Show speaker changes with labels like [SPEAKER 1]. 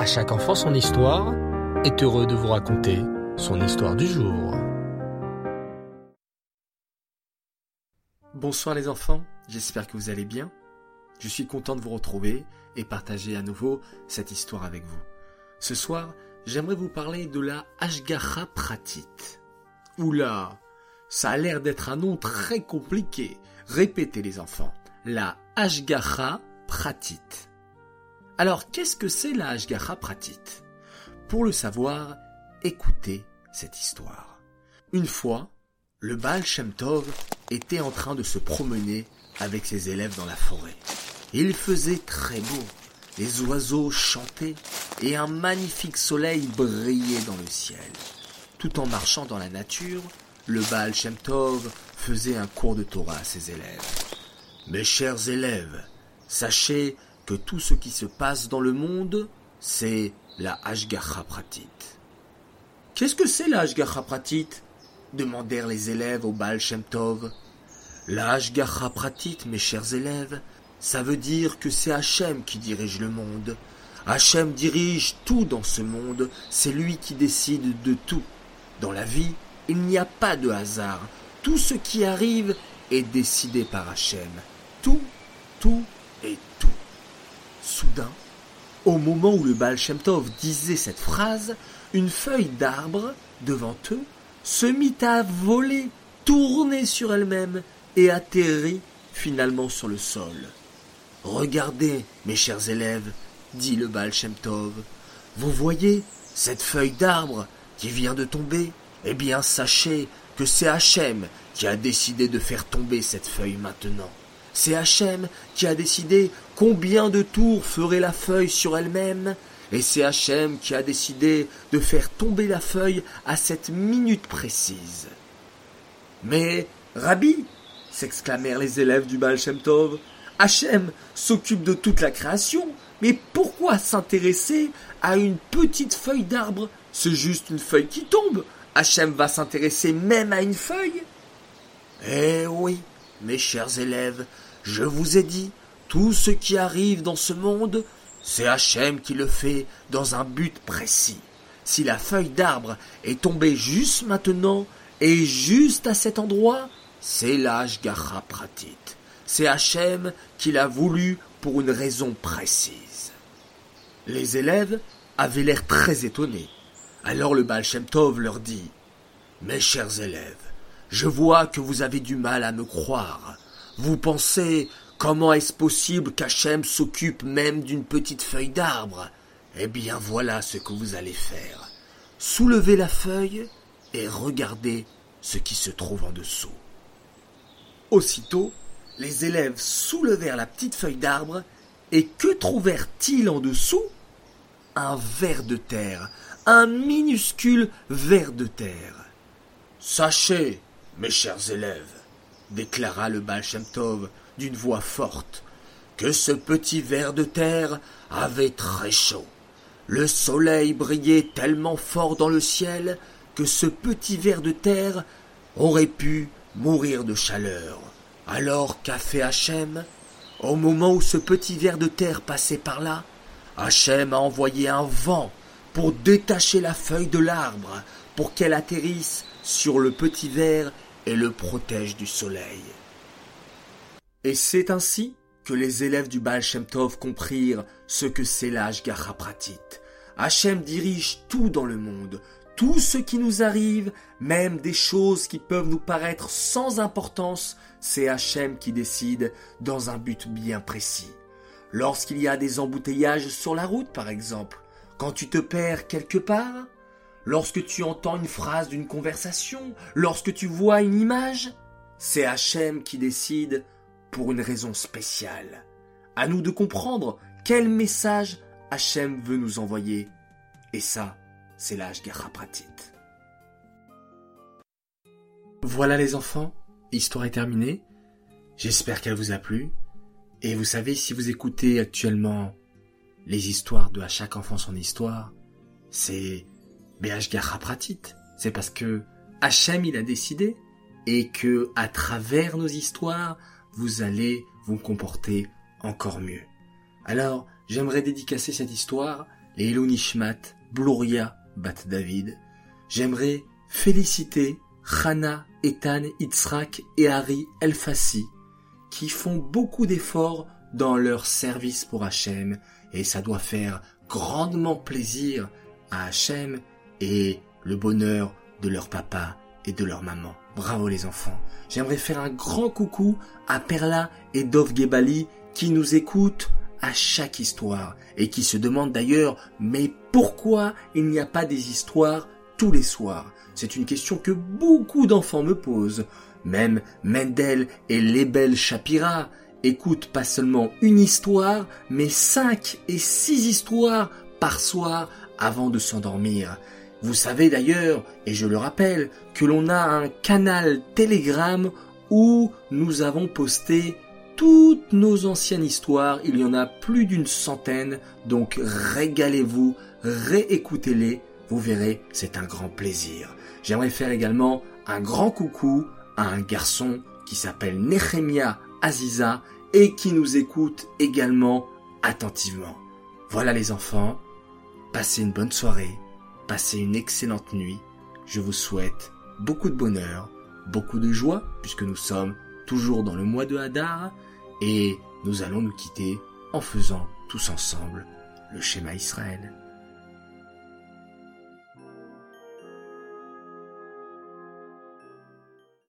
[SPEAKER 1] À chaque enfant son histoire est heureux de vous raconter son histoire du jour.
[SPEAKER 2] Bonsoir les enfants, j'espère que vous allez bien. Je suis content de vous retrouver et partager à nouveau cette histoire avec vous. Ce soir, j'aimerais vous parler de la Ashgaha Pratit. Oula, ça a l'air d'être un nom très compliqué. Répétez les enfants. La Ashgaha Pratit. Alors, qu'est-ce que c'est la Ashgaha Pratit Pour le savoir, écoutez cette histoire. Une fois, le Baal Shem Tov était en train de se promener avec ses élèves dans la forêt. Il faisait très beau, les oiseaux chantaient et un magnifique soleil brillait dans le ciel. Tout en marchant dans la nature, le Baal Shem Tov faisait un cours de Torah à ses élèves. Mes chers élèves, sachez tout ce qui se passe dans le monde, c'est la Ashgacha Pratit. Qu'est-ce que c'est la Ashgacha Pratit demandèrent les élèves au Baal Shem Tov. La Ashgacha Pratit, mes chers élèves, ça veut dire que c'est Hachem qui dirige le monde. Hachem dirige tout dans ce monde, c'est lui qui décide de tout. Dans la vie, il n'y a pas de hasard. Tout ce qui arrive est décidé par Hachem. Tout, tout. Soudain, au moment où le Baal Tov disait cette phrase, une feuille d'arbre, devant eux, se mit à voler, tourner sur elle-même et atterrit finalement sur le sol. Regardez, mes chers élèves, dit le Baal Tov, vous voyez cette feuille d'arbre qui vient de tomber? Eh bien, sachez que c'est Hachem qui a décidé de faire tomber cette feuille maintenant. C'est Hachem qui a décidé combien de tours ferait la feuille sur elle-même, et c'est Hachem qui a décidé de faire tomber la feuille à cette minute précise. Mais, Rabbi, s'exclamèrent les élèves du Baal Shem Tov, Hachem s'occupe de toute la création, mais pourquoi s'intéresser à une petite feuille d'arbre? C'est juste une feuille qui tombe. Hachem va s'intéresser même à une feuille Eh oui, mes chers élèves, je vous ai dit, tout ce qui arrive dans ce monde, c'est Hachem qui le fait dans un but précis. Si la feuille d'arbre est tombée juste maintenant et juste à cet endroit, c'est l'Ashgacha Pratit. C'est Hachem qui l'a voulu pour une raison précise. Les élèves avaient l'air très étonnés. Alors le Baal Shem Tov leur dit Mes chers élèves, je vois que vous avez du mal à me croire. Vous pensez comment est-ce possible qu'Hachem s'occupe même d'une petite feuille d'arbre? Eh bien voilà ce que vous allez faire. Soulevez la feuille et regardez ce qui se trouve en dessous. Aussitôt, les élèves soulevèrent la petite feuille d'arbre et que trouvèrent-ils en dessous? Un ver de terre, un minuscule ver de terre. Sachez, mes chers élèves, déclara le Baal Tov d'une voix forte, que ce petit ver de terre avait très chaud. Le soleil brillait tellement fort dans le ciel que ce petit ver de terre aurait pu mourir de chaleur. Alors qu'a fait Hachem? Au moment où ce petit ver de terre passait par là, Hachem a envoyé un vent pour détacher la feuille de l'arbre, pour qu'elle atterrisse sur le petit ver et le protège du soleil. Et c'est ainsi que les élèves du Baal Shem Tov comprirent ce que c'est l'âge Pratit. Hachem dirige tout dans le monde, tout ce qui nous arrive, même des choses qui peuvent nous paraître sans importance, c'est Hachem qui décide dans un but bien précis. Lorsqu'il y a des embouteillages sur la route, par exemple, quand tu te perds quelque part, lorsque tu entends une phrase d'une conversation, lorsque tu vois une image, c'est Hachem qui décide pour une raison spéciale. À nous de comprendre quel message Hachem veut nous envoyer. Et ça, c'est l'âge Pratit. Voilà les enfants, l'histoire est terminée. J'espère qu'elle vous a plu. Et vous savez, si vous écoutez actuellement les histoires de À chaque enfant son histoire, c'est BH Pratit. C'est parce que Hachem il a décidé et que à travers nos histoires, vous allez vous comporter encore mieux. Alors, j'aimerais dédicacer cette histoire les Nishmat, Bluria, Bat David. J'aimerais féliciter Hana, Ethan, Itzrak et Harry Elfassi, qui font beaucoup d'efforts dans leur service pour Hachem, et ça doit faire grandement plaisir à Hachem et le bonheur de leur papa et de leur maman. Bravo les enfants. J'aimerais faire un grand coucou à Perla et Dov Gebali qui nous écoutent à chaque histoire et qui se demandent d'ailleurs mais pourquoi il n'y a pas des histoires tous les soirs? C'est une question que beaucoup d'enfants me posent. Même Mendel et Lebel Shapira écoutent pas seulement une histoire, mais cinq et six histoires par soir avant de s'endormir. Vous savez d'ailleurs, et je le rappelle, que l'on a un canal Telegram où nous avons posté toutes nos anciennes histoires. Il y en a plus d'une centaine, donc régalez-vous, réécoutez-les. Vous verrez, c'est un grand plaisir. J'aimerais faire également un grand coucou à un garçon qui s'appelle Nehemia Aziza et qui nous écoute également attentivement. Voilà les enfants, passez une bonne soirée Passez une excellente nuit. Je vous souhaite beaucoup de bonheur, beaucoup de joie, puisque nous sommes toujours dans le mois de Hadar, et nous allons nous quitter en faisant tous ensemble le schéma Israël.